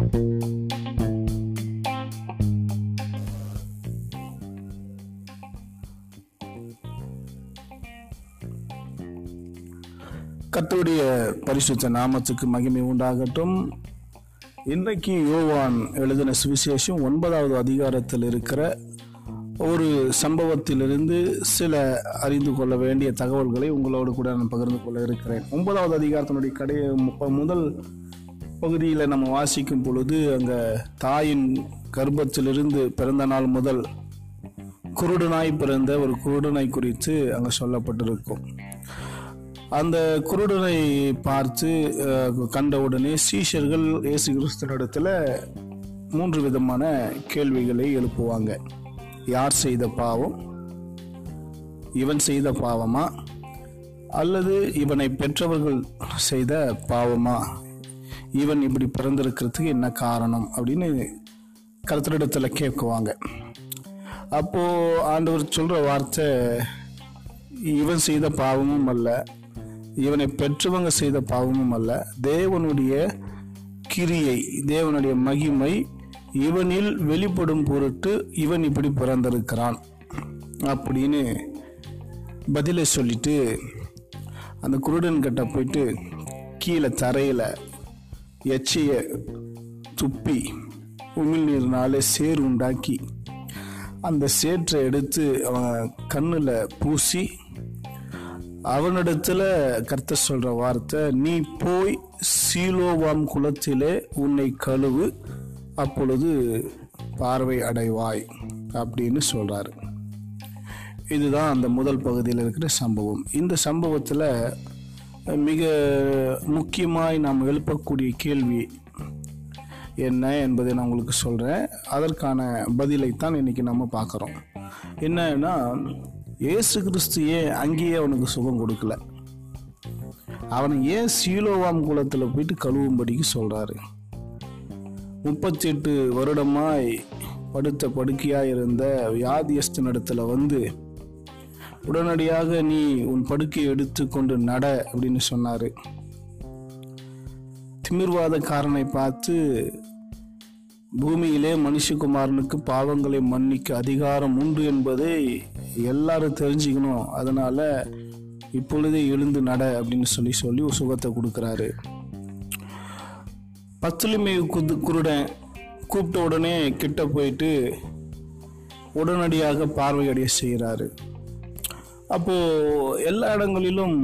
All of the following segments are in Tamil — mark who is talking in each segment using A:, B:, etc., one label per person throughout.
A: கத்தோடைய பரிசுத்த நாமத்துக்கு மகிமை உண்டாகட்டும். இன்றைக்கு யோவான் எழுதின சுவிசேஷம் ஒன்பதாவது அதிகாரத்தில் இருக்கிற ஒரு சம்பவத்திலிருந்து சில அறிந்து கொள்ள வேண்டிய தகவல்களை உங்களோடு கூட நான் பகிர்ந்து கொள்ள இருக்கிறேன். ஒன்பதாவது அதிகாரத்தினுடைய கடை முதல் பகுதியில் நம்ம வாசிக்கும் பொழுது அங்கே தாயின் கர்ப்பத்திலிருந்து பிறந்த நாள் முதல் குருடனாய் பிறந்த ஒரு குருடனை குறித்து அங்கே சொல்லப்பட்டிருக்கும். அந்த குருடனை பார்த்து கண்ட கண்டவுடனே சீஷர்கள் இயேசு கிறிஸ்தனிடத்தில் மூன்று விதமான கேள்விகளை எழுப்புவாங்க. யார் செய்த பாவம்? இவன் செய்த பாவமா? அல்லது இவனை பெற்றவர்கள் செய்த பாவமா? இவன் இப்படி பிறந்திருக்கிறதுக்கு என்ன காரணம் அப்படின்னு கருத்தரிடத்தில் கேட்குவாங்க. அப்போது ஆண்டவர் சொல்கிற வார்த்தை இவன் செய்த பாவமும் அல்ல இவனை பெற்றவங்க செய்த பாவமும் அல்ல. தேவனுடைய கிரியை தேவனுடைய மகிமை இவனில் வெளிப்படும் பொருட்டு இவன் இப்படி பிறந்திருக்கிறான். அப்படின்னு பதிலை சொல்லிட்டு அந்த குருடன் கிட்ட போயிட்டு கீழே தரையில் எச்சிய துப்பி உமிழ்நீர்னால சேறு உண்டாக்கி அந்த சேற்றை எடுத்து அவன் கண்ணில் பூசி அவனிடத்துல கர்த்த சொல்ற வார்த்தை நீ போய் சீலோவாம் குளத்திலே உன்னை கழுவு அப்பொழுது பார்வை அடைவாய் அப்படின்னு சொல்றாரு. இதுதான் அந்த முதல் பகுதியில் இருக்கிற சம்பவம். இந்த சம்பவத்தில் மிக முக்கியமாய் நாம் எழுப்பக்கூடிய கேள்வி என்ன என்பதை நான் உங்களுக்கு சொல்கிறேன் அதற்கான பதிலைத்தான் இன்றைக்கி நம்ம பார்க்குறோம். என்னன்னா ஏசு கிறிஸ்து ஏன் அங்கேயே அவனுக்கு சுகம் கொடுக்கல? அவனை ஏன் சீலோவாம் குளத்தில் போயிட்டு கழுவும்படிக்கு சொல்கிறாரு முப்பத்தெட்டு வருடமாய் படுத்த படுக்கையாக இருந்த வியாதியஸ்தனிடத்துல வந்து உடனடியாக நீ உன் படுக்கையை எடுத்து கொண்டு நட அப்படின்னு சொன்னாரு. திமிர்வாதக்காரனை பார்த்து பூமியிலே மனுஷகுமாரனுக்கு பாவங்களை மன்னிக்க அதிகாரம் உண்டு என்பதை எல்லாரும் தெரிஞ்சுக்கணும். அதனால இப்பொழுதே எழுந்து நட அப்படின்னு சொல்லி சொல்லி ஒரு சுகத்தை கொடுக்குறாரு. பத்துலிமை குது குருடன் கூப்பிட்ட உடனே கிட்ட போயிட்டு உடனடியாக பார்வையடைய செய்கிறாரு. அப்போ எல்லா இடங்களிலும்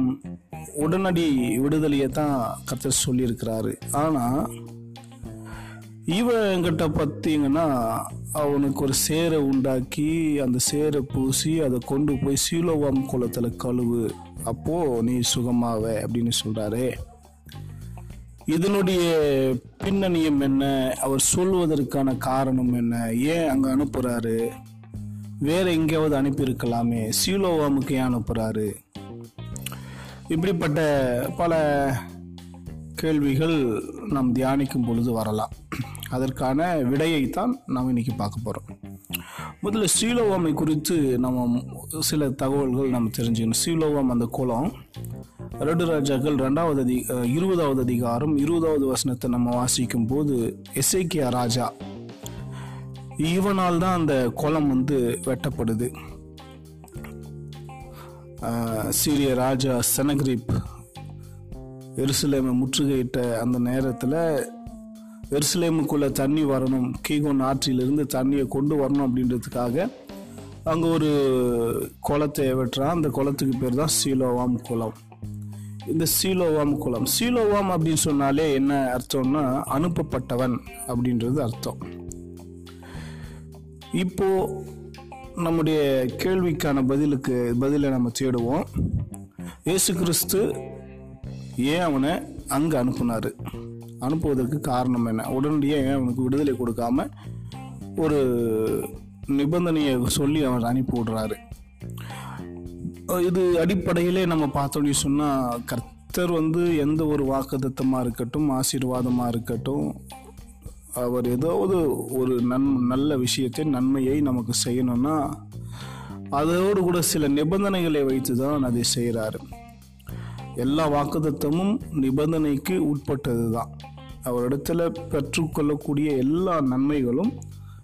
A: உடனடி விடுதலையை தான் கத்தர் சொல்லியிருக்கிறாரு. ஆனா இவங்கிட்ட பார்த்தீங்கன்னா அவனுக்கு ஒரு சேரை உண்டாக்கி அந்த சேரை பூசி அதை கொண்டு போய் சீலோவாம் குளத்தில் கழுவு. அப்போ நீ சுகமாவ அப்படின்னு சொல்றாரு. இதனுடைய பின்னணியம் என்ன? அவர் சொல்வதற்கான காரணம் என்ன? ஏன் அங்கே அனுப்புறாரு? வேற எங்கேயாவது அனுப்பியிருக்கலாமே. சியூலோவாமுக்கு ஏன் அனுப்புகிறாரு இப்படிப்பட்ட பல கேள்விகள் நாம் தியானிக்கும் பொழுது வரலாம். அதற்கான விடையைத்தான் நாம் இன்னைக்கு பார்க்க போகிறோம் முதல்ல ஸ்ரீலோவாமை குறித்து நம்ம சில தகவல்கள் நம்ம தெரிஞ்சுக்கணும். ஸ்ரீலோவாம் அந்த குளம். ரெண்டு ராஜாக்கள் ரெண்டாவது அதி இருபதாவது அதிகாரம் இருபதாவது வசனத்தை நம்ம வாசிக்கும் போது எசேக்கியா ராஜா இவனால் தான் அந்த குளம் வந்து வெட்டப்படுது. சீரிய ராஜா செனக்ரிப் எருசலேமை முற்றுகையிட்ட அந்த நேரத்தில் எருசலேமுக்குள்ள தண்ணி வரணும் கீகோன் ஆற்றிலிருந்து தண்ணியை கொண்டு வரணும் அப்படின்றதுக்காக அங்கே ஒரு குளத்தை வெட்டுறான். அந்த குளத்துக்கு பேர் தான் சீலோவாம் குளம். இந்த சீலோவாம் குளம் சீலோவாம் அப்படின்னு சொன்னாலே என்ன அர்த்தம்னா அனுப்பப்பட்டவன் அப்படின்றது அர்த்தம். இப்போ நம்முடைய கேள்விக்கான பதிலுக்கு பதிலை நம்ம தேடுவோம். இயேசு கிறிஸ்து ஏன் அவனை அங்கே அனுப்புனார்? அனுப்புவதற்கு காரணம் என்ன? உடனடியாக ஏன் அவனுக்கு விடுதலை கொடுக்காம ஒரு நிபந்தனையை சொல்லி அவர் அனுப்பி விடுறாரு. இது அடிப்படையிலே நம்ம பார்த்தோம்னு சொன்னால் கர்த்தர் வந்து எந்த ஒரு வாக்குதத்தமாக இருக்கட்டும் ஆசீர்வாதமாக இருக்கட்டும் அவர் ஏதாவது ஒரு நன் நல்ல விஷயத்தை நன்மையை நமக்கு செய்யணும்னா அதோடு கூட சில நிபந்தனைகளை வைத்து தான் அதை செய்கிறாரு எல்லா வாக்குதத்தமும் நிபந்தனைக்கு உட்பட்டது தான் அவரிடத்துல பெற்றுக்கொள்ளக்கூடிய எல்லா நன்மைகளும்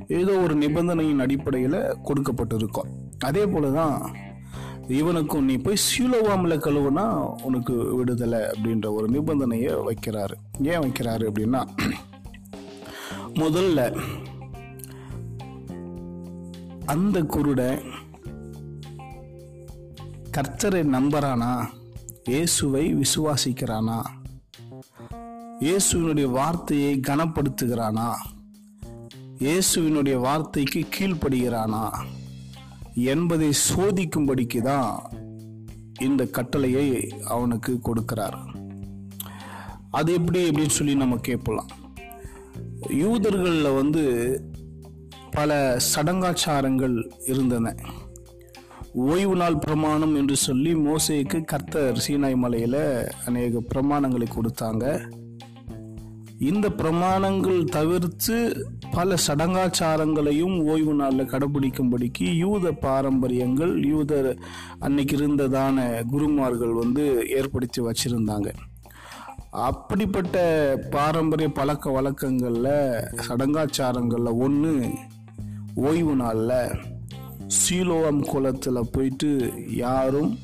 A: ஏதோ ஒரு நிபந்தனையின் அடிப்படையில் கொடுக்கப்பட்டிருக்கும். அதே போல தான் இவனுக்கும் நீ போய் சீலோவாமில் கழுவுனா உனக்கு விடுதலை அப்படின்ற ஒரு நிபந்தனையை வைக்கிறாரு. ஏன் வைக்கிறாரு அப்படின்னா முதல்ல அந்த குருடை கர்த்தரை நம்புறானா? இயேசுவை விசுவாசிக்கிறானா? இயேசுவினுடைய வார்த்தையை கனப்படுத்துகிறானா? இயேசுவினுடைய வார்த்தைக்கு கீழ்ப்படுகிறானா? என்பதை சோதிக்கும்படிக்கு தான் இந்த கட்டளையை அவனுக்கு கொடுக்கிறார். அது எப்படி அப்படின்னு சொல்லி நம்ம கேட்போலாம். யூதர்களில் வந்து பல சடங்காச்சாரங்கள் இருந்தன. ஓய்வு நாள் பிரமாணம் என்று சொல்லி மோசைக்கு கர்த்தர் சீனாய் மலையில் அநேக பிரமாணங்களை கொடுத்தாங்க. இந்த பிரமாணங்கள் தவிர்த்து பல சடங்காச்சாரங்களையும் ஓய்வு நாளில் கடைபிடிக்கும்படிக்கு யூத பாரம்பரியங்கள் யூத அன்னைக்கு இருந்ததான குருமார்கள் வந்து ஏற்படுத்தி வச்சுருந்தாங்க. அப்படிப்பட்ட பாரம்பரிய பழக்க வழக்கங்களில் சடங்காச்சாரங்களில் ஒன்று ஓய்வு நாளில் சீலோவம் குளத்தில் போயிட்டு யாரும்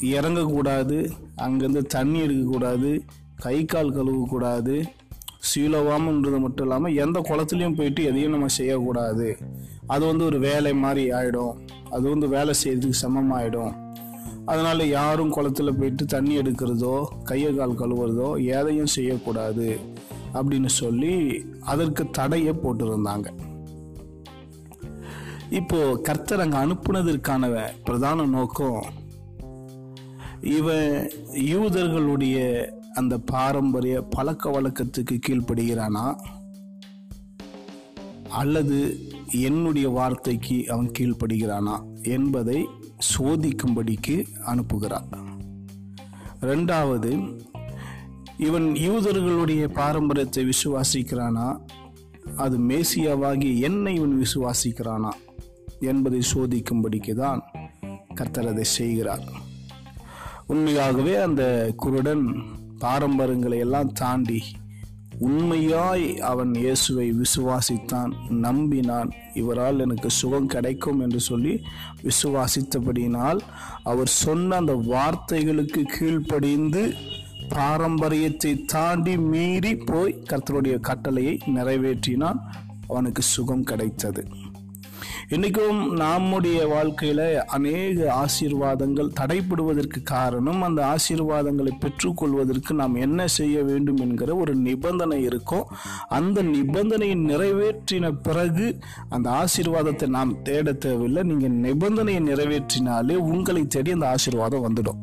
A: இறங்கக்கூடாது அங்கேருந்து தண்ணி எடுக்கக்கூடாது கை கால் கழுவக்கூடாது சீலோவாமன்றது மட்டும் இல்லாமல் எந்த குளத்துலையும் போயிட்டு எதையும் நம்ம செய்யக்கூடாது. அது வந்து ஒரு வேலை மாதிரி ஆகிடும் அது வந்து வேலை செய்யறதுக்கு சமமாயிடும். அதனால் யாரும் குளத்துல போயிட்டு தண்ணி எடுக்கிறதோ கையை கால் கழுவுறதோ எதையும் செய்யக்கூடாது அப்படின்னு சொல்லி அதற்கு தடையை போட்டிருந்தாங்க. இப்போ கர்த்தர் அங்கே அனுப்புனதற்கான பிரதான நோக்கம் இவன் யூதர்களுடைய அந்த பாரம்பரிய பழக்க வழக்கத்துக்கு கீழ்ப்படுகிறானா? அல்லது என்னுடைய வார்த்தைக்கு அவன் கீழ்ப்படுகிறானா என்பதை சோதிக்கும்படிக்கு அனுப்புகிறார். ரெண்டாவது இவன் யூதர்களுடைய பாரம்பரியத்தை விசுவாசிக்கிறானா? அது மேசியாவாகி என்னை இவன் விசுவாசிக்கிறானா? என்பதை சோதிக்கும்படிக்கு தான் கர்த்தர் அதை செய்கிறார். உண்மையாகவே அந்த குருடன் பாரம்பரியங்களை எல்லாம் தாண்டி உண்மையாய் அவன் இயேசுவை விசுவாசித்தான் நம்பினான். இவரால் எனக்கு சுகம் கிடைக்கும் என்று சொல்லி விசுவாசித்தபடியினால் அவர் சொன்ன அந்த வார்த்தைகளுக்கு கீழ்ப்படிந்து பாரம்பரியத்தை தாண்டி மீறி போய் கர்த்தருடைய கட்டளையை நிறைவேற்றினான். அவனுக்கு சுகம் கிடைத்தது. இன்னைக்கும் நம்முடைய வாழ்க்கையில அநேக ஆசீர்வாதங்கள் தடைப்படுவதற்கு காரணம் அந்த ஆசீர்வாதங்களை பெற்றுக்கொள்வதற்கு நாம் என்ன செய்ய வேண்டும் என்கிற ஒரு நிபந்தனை இருக்கும். அந்த நிபந்தனையை நிறைவேற்றின பிறகு அந்த ஆசீர்வாதத்தை நாம் தேட தேவையில்லை. நீங்க நிபந்தனையை நிறைவேற்றினாலே உங்களை தேடி அந்த ஆசீர்வாதம் வந்துடும்.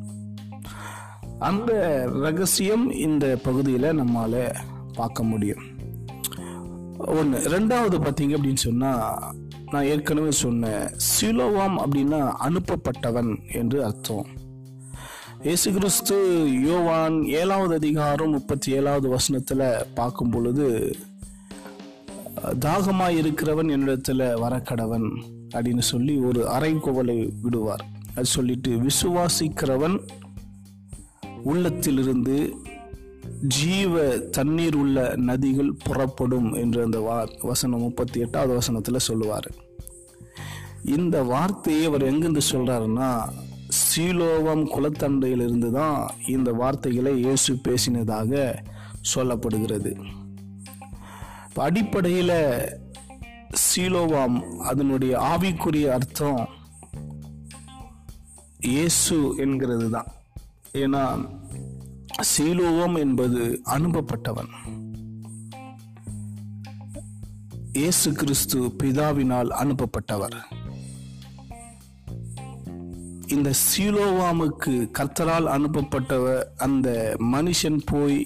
A: அந்த ரகசியம் இந்த பகுதியில் நம்மால் பார்க்க முடியும். ஒன்று ரெண்டாவது பார்த்தீங்க அப்படின்னு சொன்னால் நான் ஏற்கனவே சொன்னேன். சிலோவாம் அப்படின்னா அனுப்பப்பட்டவன் என்று அர்த்தம். இயேசு கிறிஸ்து யோவான் ஏழாவது அதிகாரம் முப்பத்தி ஏழாவது வசனத்தில் பார்க்கும் பொழுது தாகமாக இருக்கிறவன் என்னிடத்தில் வரக்கடவன் அப்படின்னு சொல்லி ஒரு அரைக்கோவலை விடுவார். அது சொல்லிட்டு விசுவாசிக்கிறவன் உள்ளத்திலிருந்து ஜீவ தண்ணீர் உள்ள நதிகள் புறப்படும் என்று அந்த வா வசனம் முப்பத்தி எட்டாவது வசனத்தில் சொல்லுவார். இந்த வார்த்தையை அவர் எங்கிருந்து சொல்றாருன்னா சீலோவம் குலத்தண்டையிலிருந்து தான் இந்த வார்த்தைகளை இயேசு பேசினதாக சொல்லப்படுகிறது. அடிப்படையில் சீலோவாம் அதனுடைய ஆவிக்குரிய அர்த்தம் இயேசு என்கிறது தான் ஏன்னா சீலோவம் என்பது அனுப்பப்பட்டவன். இயேசு கிறிஸ்து பிதாவினால் அனுப்பப்பட்டவர். இந்த சீலோவாமுக்கு கர்த்தரால் அனுப்பப்பட்டவ அந்த மனுஷன் போய்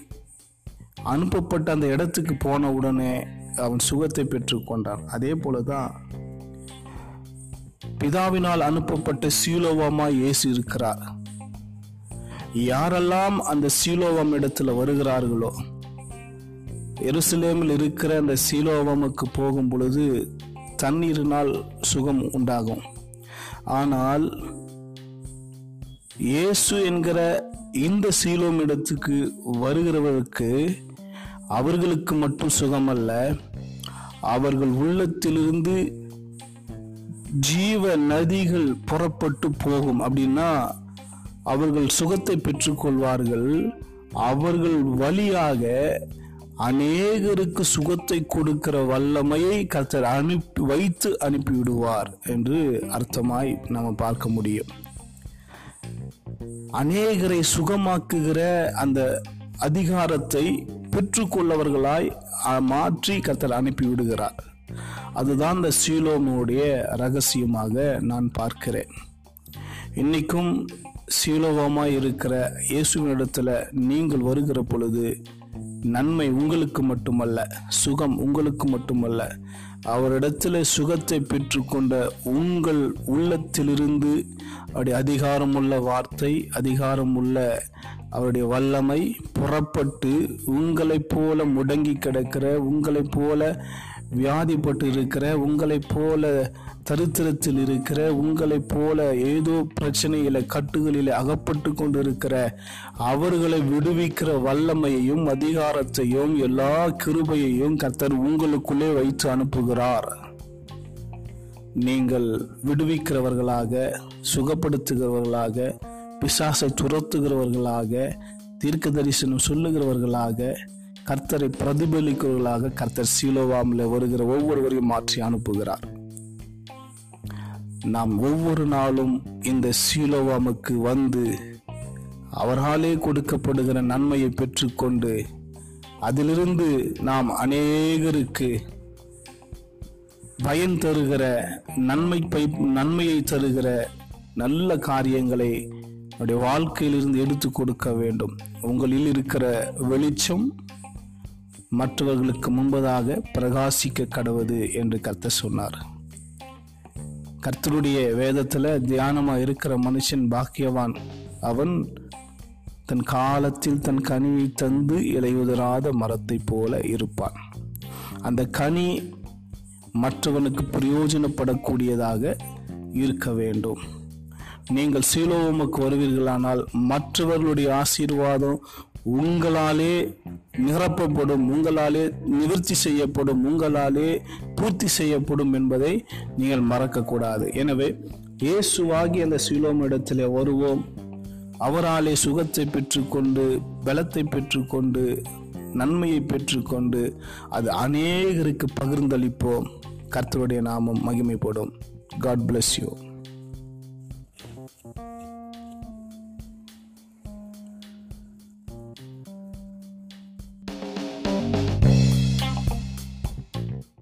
A: அனுப்பப்பட்ட அந்த இடத்துக்கு போன உடனே அவன் சுகத்தை பெற்றுக்கொண்டான் அதே போல தான் பிதாவினால் அனுப்பப்பட்ட சீலோவாமா இயேசு இருக்கிறார். யாரெல்லாம் அந்த சீலோவம் இடத்துல வருகிறார்களோ எருசலேமில் இருக்கிற அந்த சீலோவமுக்கு போகும் பொழுது தண்ணீரினால் சுகம் உண்டாகும். ஆனால் இயேசு என்கிற இந்த சீலோம் இடத்துக்கு வருகிறவருக்கு அவர்களுக்கு மட்டும் சுகமல்ல அவர்கள் உள்ளத்திலிருந்து ஜீவ நதிகள் புறப்பட்டு போகும். அப்படின்னா அவர்கள் சுகத்தை பெற்றுக்கொள்வார்கள். அவர்கள் வழியாக அநேகருக்கு சுகத்தை கொடுக்கிற வல்லமையை கர்த்தர் அனுப்பி வைத்து அனுப்பிவிடுவார் என்று அர்த்தமாய் நாம் பார்க்க முடியும். அநேகரை சுகமாக்குகிற அந்த அதிகாரத்தை பெற்றுக்கொள்ளவர்களாய் மாற்றி கர்த்தர் அனுப்பி விடுகிறார் அதுதான் இந்த சீலோமோடைய ரகசியமாக நான் பார்க்கிறேன். இன்னைக்கும் சீலோகமாக இருக்கிற இயேசுவினிடத்தில் நீங்கள் வருகிற பொழுது நன்மை உங்களுக்கு மட்டுமல்ல சுகம் உங்களுக்கு மட்டுமல்ல அவரிடத்தில் சுகத்தை பெற்றுக்கொண்ட உங்கள் உள்ளத்திலிருந்து அவருடைய அதிகாரமுள்ள வார்த்தை அதிகாரமுள்ள அவருடைய வல்லமை புறப்பட்டு உங்களைப் போல முடங்கி கிடக்கிற உங்களைப் போல வியாதிப்பட்டு இருக்கிற உங்களைப் போல தரித்திரத்தில் இருக்கிற உங்களைப் போல ஏதோ பிரச்சனையில் கட்டுகளில் அகப்பட்டு கொண்டிருக்கிற அவர்களை விடுவிக்கிற வல்லமையையும் அதிகாரத்தையும் எல்லா கிருபையையும் கர்த்தர் உங்களுக்குள்ளே வைத்து அனுப்புகிறார். நீங்கள் விடுவிக்கிறவர்களாக சுகப்படுத்துகிறவர்களாக பிசாசை துரத்துகிறவர்களாக தீர்க்க தரிசனம் சொல்லுகிறவர்களாக கர்த்தரை பிரதிபலிக்கிறவர்களாக கர்த்தர் சீலோவாமில் வருகிற ஒவ்வொருவரையும் மாற்றி அனுப்புகிறார். நாம் ஒவ்வொரு நாளும் இந்த சீலோவாமுக்கு வந்து அவராலே கொடுக்கப்படுகிற நன்மையை பெற்றுக்கொண்டு அதிலிருந்து நாம் அநேகருக்கு பயன் தருகிற நன்மை பை நன்மையை தருகிற நல்ல காரியங்களை நம்முடைய வாழ்க்கையிலிருந்து எடுத்து கொடுக்க வேண்டும். உங்களில் இருக்கிற வெளிச்சம் மற்றவர்களுக்கு முன்பதாக பிரகாசிக்க கடவுது என்று கர்த்தர் சொன்னார். கர்த்தருடைய வேதத்தில் தியானமாக இருக்கிற மனுஷன் பாக்கியவான். அவன் தன் காலத்தில் தன் கனியை தந்து இலையுதராத மரத்தைப் போல இருப்பான். அந்த கனி மற்றவனுக்கு பிரயோஜனப்படக்கூடியதாக இருக்க வேண்டும். நீங்கள் சீலோவமுக்கு வருவீர்களானால் மற்றவர்களுடைய ஆசீர்வாதம் உங்களாலே நிரப்பப்படும் உங்களாலே நிவர்த்தி செய்யப்படும் உங்களாலே பூர்த்தி செய்யப்படும் என்பதை நீங்கள் மறக்கக்கூடாது. எனவே இயேசுவாகி அந்த சீலோம் இடத்திலே வருவோம். அவராலே சுகத்தை பெற்றுக்கொண்டு பலத்தை பெற்றுக்கொண்டு நன்மையை பெற்றுக்கொண்டு அது அநேகருக்கு பகிர்ந்தளிப்போம். கர்த்தருடைய நாமம் மகிமைப்படும். God bless you